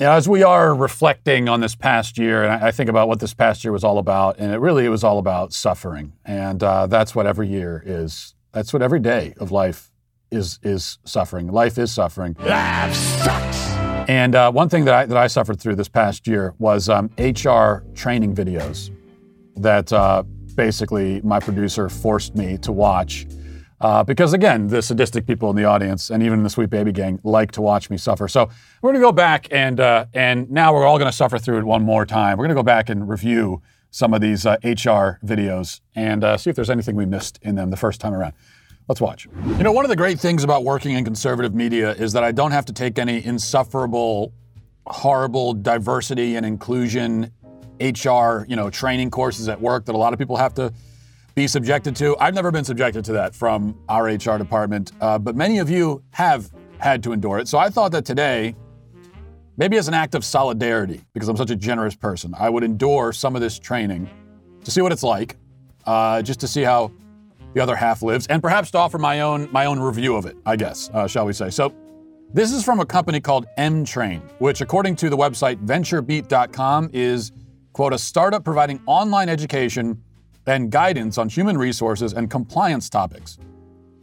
you know, as we are reflecting on this past year, and I, I think about what this past year was all about, and it really it was all about suffering, and uh, that's what every year is. That's what every day of life is is suffering. Life is suffering. Life sucks. And uh, one thing that I, that I suffered through this past year was um, HR training videos that uh, basically my producer forced me to watch. Uh, because again, the sadistic people in the audience and even the Sweet Baby Gang like to watch me suffer. So we're going to go back and uh, and now we're all going to suffer through it one more time. We're going to go back and review some of these HR uh, videos and uh, see if there's anything we missed in them the first time around. Let's watch. You know, one of the great things about working in conservative media is that I don't have to take any insufferable, horrible diversity and inclusion HR, you know, training courses at work that a lot of people have to be subjected to. I've never been subjected to that from our HR department, uh, but many of you have had to endure it. So I thought that today, maybe as an act of solidarity, because I'm such a generous person, I would endure some of this training to see what it's like, uh, just to see how the other half lives, and perhaps to offer my own my own review of it. I guess, uh, shall we say? So. This is from a company called Emtrain, which, according to the website VentureBeat.com, is quote a startup providing online education and guidance on human resources and compliance topics.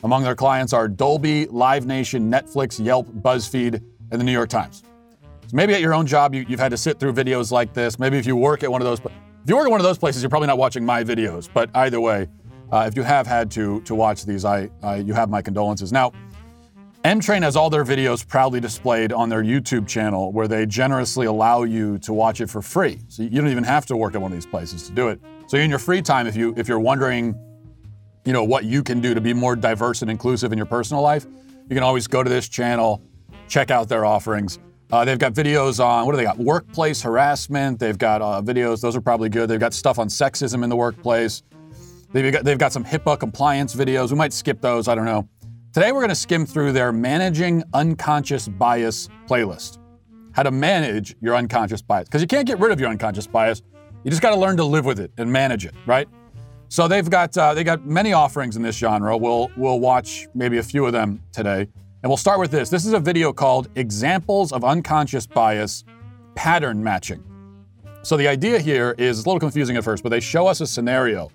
Among their clients are Dolby, Live Nation, Netflix, Yelp, BuzzFeed, and the New York Times. So maybe at your own job, you, have had to sit through videos like this. Maybe if you work at one of those, if you work at one of those places, you're probably not watching my videos. But either way, uh, if you have had to to watch these, I, I you have my condolences. Now, Emtrain has all their videos proudly displayed on their YouTube channel, where they generously allow you to watch it for free. So you don't even have to work at one of these places to do it. So in your free time, if you if you're wondering, you know, what you can do to be more diverse and inclusive in your personal life, you can always go to this channel, check out their offerings. Uh, they've got videos on what do they got? Workplace harassment. They've got uh, videos; those are probably good. They've got stuff on sexism in the workplace. They've got they've got some HIPAA compliance videos. We might skip those. I don't know. Today we're going to skim through their managing unconscious bias playlist. How to manage your unconscious bias because you can't get rid of your unconscious bias. You just got to learn to live with it and manage it, right? So they've got uh, they got many offerings in this genre. We'll we'll watch maybe a few of them today, and we'll start with this. This is a video called "Examples of Unconscious Bias Pattern Matching." So the idea here is a little confusing at first, but they show us a scenario,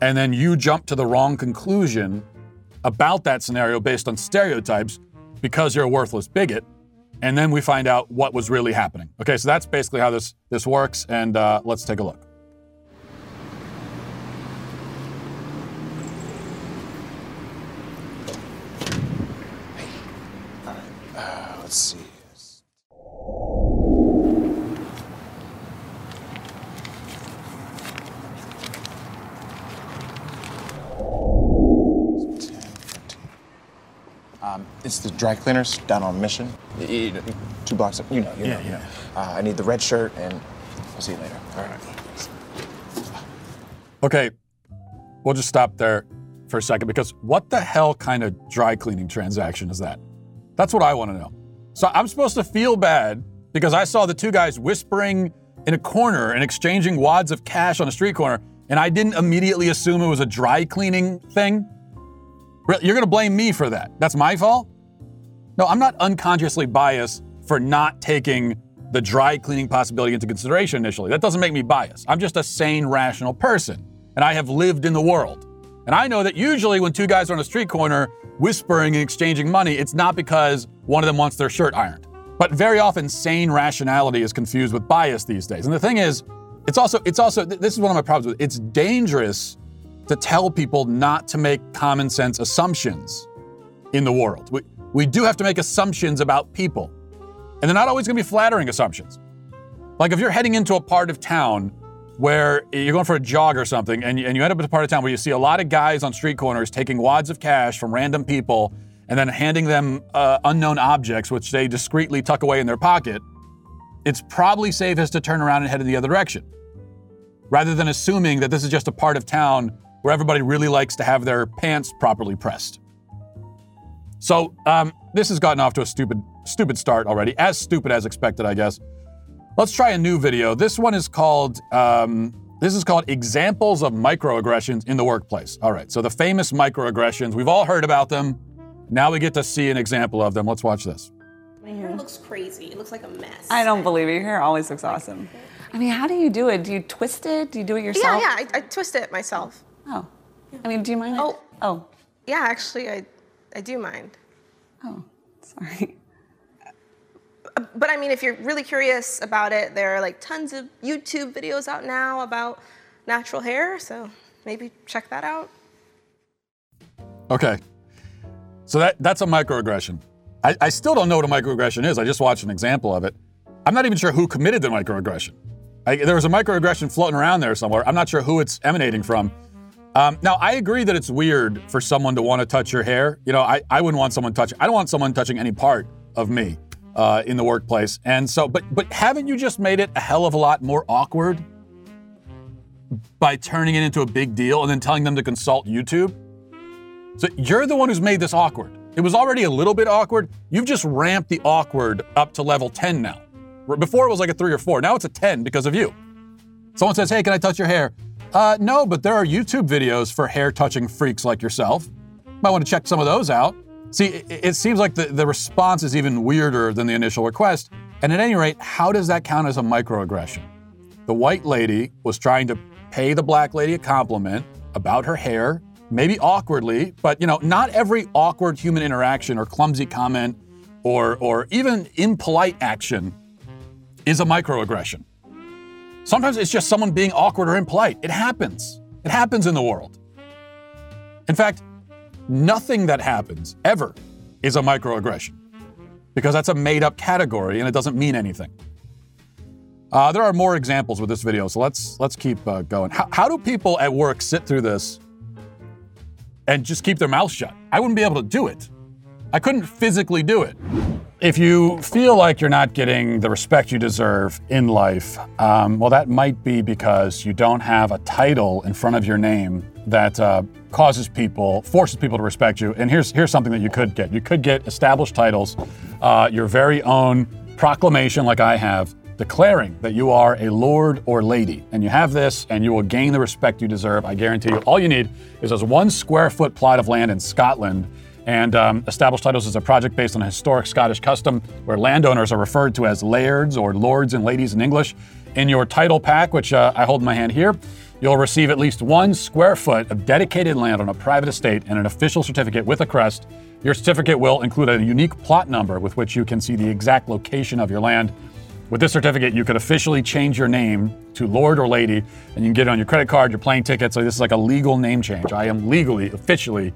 and then you jump to the wrong conclusion about that scenario based on stereotypes because you're a worthless bigot and then we find out what was really happening. Okay, so that's basically how this this works, and uh, let's take a look. Uh, let's see. Um, it's the dry cleaners down on Mission. Two blocks up. You know, you yeah, know. yeah. Uh, I need the red shirt, and I'll see you later. All right. Okay, we'll just stop there for a second because what the hell kind of dry cleaning transaction is that? That's what I want to know. So I'm supposed to feel bad because I saw the two guys whispering in a corner and exchanging wads of cash on a street corner, and I didn't immediately assume it was a dry cleaning thing? You're going to blame me for that. That's my fault? No, I'm not unconsciously biased for not taking the dry cleaning possibility into consideration initially. That doesn't make me biased. I'm just a sane, rational person, and I have lived in the world. And I know that usually when two guys are on a street corner whispering and exchanging money, it's not because one of them wants their shirt ironed. But very often, sane rationality is confused with bias these days. And the thing is, it's also, it's also, this is one of my problems with it. It's dangerous to tell people not to make common sense assumptions in the world. We do have to make assumptions about people. And they're not always going to be flattering assumptions. Like if you're heading into a part of town where you're going for a jog or something, and you, and you end up in a part of town where you see a lot of guys on street corners taking wads of cash from random people and then handing them uh, unknown objects, which they discreetly tuck away in their pocket, it's probably safest to turn around and head in the other direction. Rather than assuming that this is just a part of town where everybody really likes to have their pants properly pressed. So um, this has gotten off to a stupid, stupid start already, as stupid as expected, I guess. Let's try a new video. This one is called. Um, this is called examples of microaggressions in the workplace. All right, so the famous microaggressions, we've all heard about them. Now we get to see an example of them. Let's watch this. My hair looks crazy. It looks like a mess. I don't believe it. Your hair always looks awesome. I mean, how do you do it? Do you twist it? Do you do it Yeah, yourself? yeah. I, I twist it myself. Oh. I mean, do you mind? Oh. Oh. Yeah, actually, I, I do mind. Oh. Sorry. But I mean, if you're really curious about it, there are like tons of YouTube videos out now about natural hair. So maybe check that out. Okay. So that, that's a microaggression. I, I still don't know what a microaggression is. I just watched an example of it. I'm not even sure who committed the microaggression. I, there was a microaggression floating around there somewhere. I'm not sure who it's emanating from. Um, now, I agree that it's weird for someone to want to touch your hair. You know, I, I wouldn't want someone touching, I don't want someone touching any part of me uh, in the workplace. And so, but, but haven't you just made it a hell of a lot more awkward by turning it into a big deal and then telling them to consult YouTube? So you're the one who's made this awkward. It was already a little bit awkward. You've just ramped the awkward up to level 10 now. Before it was like a three or four. Now it's a 10 because of you. Someone says, Hey, can I touch your hair? Uh, no, but there are YouTube videos for hair touching freaks like yourself. Might want to check some of those out. See, it, it seems like the, the response is even weirder than the initial request. And at any rate, how does that count as a microaggression? The white lady was trying to pay the black lady a compliment about her hair, maybe awkwardly, but you know, not every awkward human interaction or clumsy comment or, or even impolite action is a microaggression. Sometimes it's just someone being awkward or impolite. It happens. It happens in the world. In fact, nothing that happens ever is a microaggression because that's a made up category and it doesn't mean anything. Uh, there are more examples with this video, so let's let's keep uh, going. How, how do people at work sit through this and just keep their mouth shut? I wouldn't be able to do it. I couldn't physically do it. If you feel like you're not getting the respect you deserve in life, um, well, that might be because you don't have a title in front of your name that uh, causes people, forces people to respect you. And here's here's something that you could get. You could get established titles, uh, your very own proclamation, like I have, declaring that you are a lord or lady. And you have this, and you will gain the respect you deserve. I guarantee you. All you need is this one square foot plot of land in Scotland. And um, established titles is a project based on a historic Scottish custom where landowners are referred to as lairds or lords and ladies in English. In your title pack, which uh, I hold in my hand here, you'll receive at least one square foot of dedicated land on a private estate and an official certificate with a crest. Your certificate will include a unique plot number with which you can see the exact location of your land. With this certificate, you could officially change your name to Lord or Lady, and you can get it on your credit card, your plane ticket. So this is like a legal name change. I am legally, officially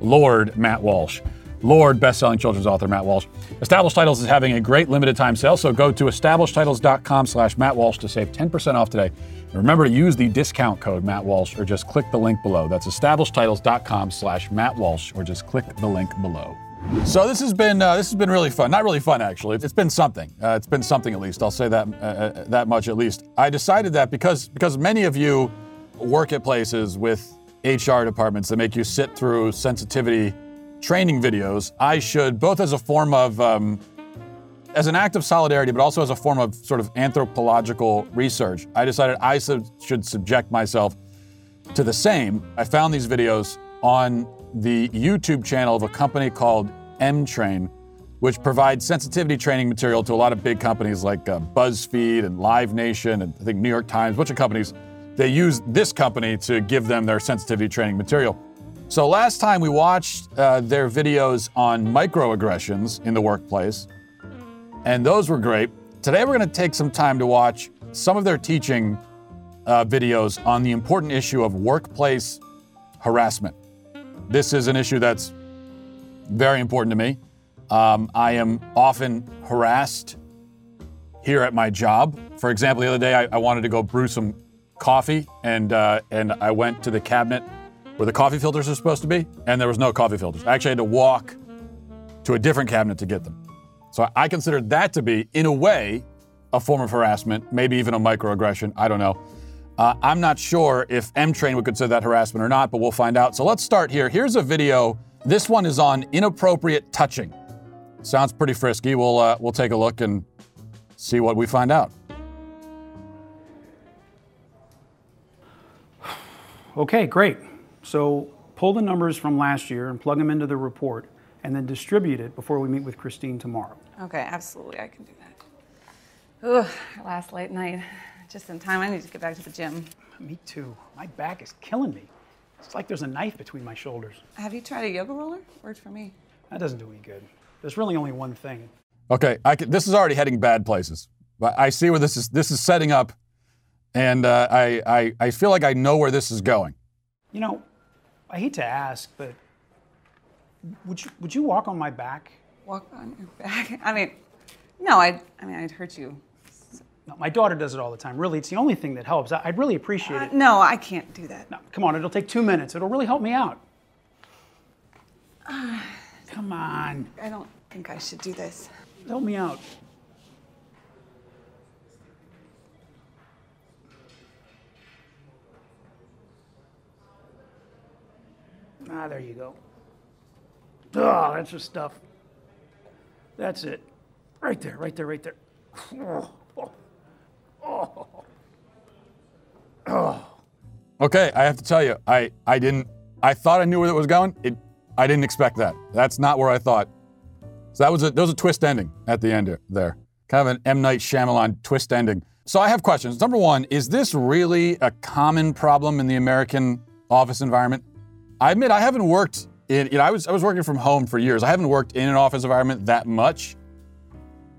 Lord Matt Walsh. Lord best-selling children's author Matt Walsh. Established Titles is having a great limited time sale, so go to establishedtitles.com slash Matt Walsh to save 10% off today. And remember to use the discount code Matt Walsh or just click the link below. That's establishedtitles.com slash Matt Walsh or just click the link below. So this has been uh, this has been really fun. Not really fun actually. It's been something. Uh, it's been something at least. I'll say that uh, uh, that much at least. I decided that because because many of you work at places with HR departments that make you sit through sensitivity training videos, I should, both as a form of, um, as an act of solidarity, but also as a form of sort of anthropological research, I decided I sub- should subject myself to the same. I found these videos on the YouTube channel of a company called Emtrain, which provides sensitivity training material to a lot of big companies like uh, BuzzFeed and Live Nation and I think New York Times, bunch of companies they use this company to give them their sensitivity training material. So last time we watched uh, their videos on microaggressions in the workplace, and those were great. Today we're going to take some time to watch some of their teaching uh, videos on the important issue of workplace harassment. This is an issue that's very important to me. Um, I am often harassed here at my job. For example, the other day I, I wanted to go brew some coffee, and uh, and I went to the cabinet where the coffee filters are supposed to be, and there was no coffee filters. I actually had to walk to a different cabinet to get them. So I considered that to be, in a way, a form of harassment, maybe even a microaggression. I don't know. Uh, I'm not sure if Emtrain would consider that harassment or not, but we'll find out. So let's start here. Here's a video. This one is on inappropriate touching. Sounds pretty frisky. We'll uh, we'll take a look and see what we find out. Okay, great. So pull the numbers from last year and plug them into the report and then distribute it before we meet with Christine tomorrow. Okay, absolutely, I can do that. Ugh, last late night. Just in time, I need to get back to the gym. Me too. My back is killing me. It's like there's a knife between my shoulders. Have you tried a yoga roller? Worked for me. That doesn't do any good. There's really only one thing. Okay, I can, this is already heading bad places. But I see where this is. This is setting up, and uh, I, I I feel like I know where this is going. You know, I hate to ask, but would you would you walk on my back? Walk on your back. I mean, no, I. I mean, I'd hurt you. No, my daughter does it all the time. Really, it's the only thing that helps. I- I'd really appreciate Uh, it. no, I can't do that. No, come on, it'll take two minutes. It'll really help me out. Come on, I don't think I should do this. help me out. Ah, there you go. Oh, that's the stuff. That's it. Right there, right there, right there. oh Okay, I have to tell you, I I didn't. I thought I knew where it was going. It, I didn't expect that. That's not where I thought. So that was a that was a twist ending at the end there. Kind of an M Night Shyamalan twist ending. So I have questions. Number one, is this really a common problem in the American office environment? I admit I haven't worked in. You know, I was I was working from home for years. I haven't worked in an office environment that much.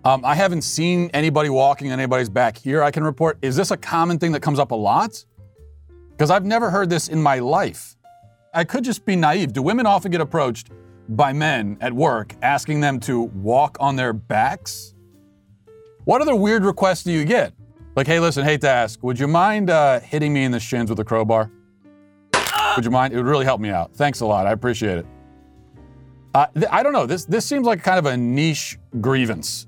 Um, I haven't seen anybody walking on anybody's back here. I can report. Is this a common thing that comes up a lot? Because I've never heard this in my life. I could just be naive. Do women often get approached by men at work asking them to walk on their backs? What other weird requests do you get? Like, hey, listen, hate to ask, would you mind uh, hitting me in the shins with a crowbar? Would you mind? It would really help me out. Thanks a lot. I appreciate it. Uh, th- I don't know. This this seems like kind of a niche grievance.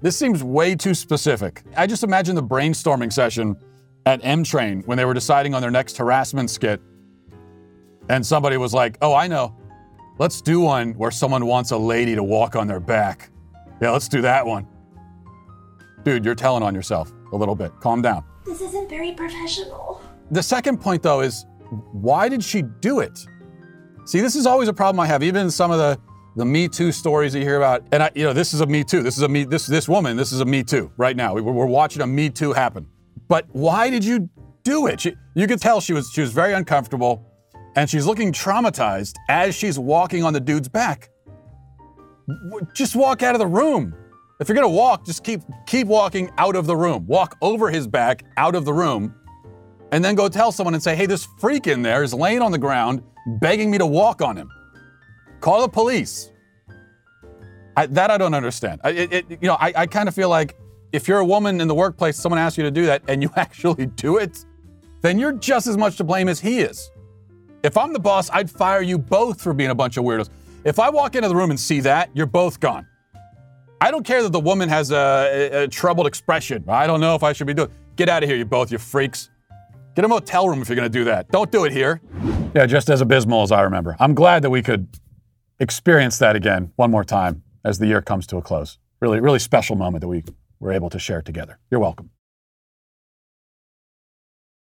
This seems way too specific. I just imagine the brainstorming session at Emtrain when they were deciding on their next harassment skit, and somebody was like, "Oh, I know. Let's do one where someone wants a lady to walk on their back. Yeah, let's do that one." Dude, you're telling on yourself a little bit. Calm down. This isn't very professional. The second point, though, is why did she do it? See, this is always a problem I have, even in some of the the Me Too stories that you hear about. And I, you know, this is a Me Too. This is a Me. This this woman. This is a Me Too right now. We- We're watching a Me Too happen. But why did you do it? She, you could tell she was she was very uncomfortable, and she's looking traumatized as she's walking on the dude's back. Just walk out of the room. If you're gonna walk, just keep keep walking out of the room. Walk over his back, out of the room, and then go tell someone and say, hey, this freak in there is laying on the ground begging me to walk on him. Call the police. I, that I don't understand. I, it, it- you know, I, I kind of feel like if you're a woman in the workplace, someone asks you to do that, and you actually do it, then you're just as much to blame as he is. If I'm the boss, I'd fire you both for being a bunch of weirdos. If I walk into the room and see that, you're both gone. I don't care that the woman has a, a- a troubled expression. I don't know if I should be doing. Get out of here, you both, you freaks. Get a motel room if you're going to do that. Don't do it here. Yeah, just as abysmal as I remember. I'm glad that we could experience that again one more time as the year comes to a close. Really, really special moment that we were able to share together. You're welcome.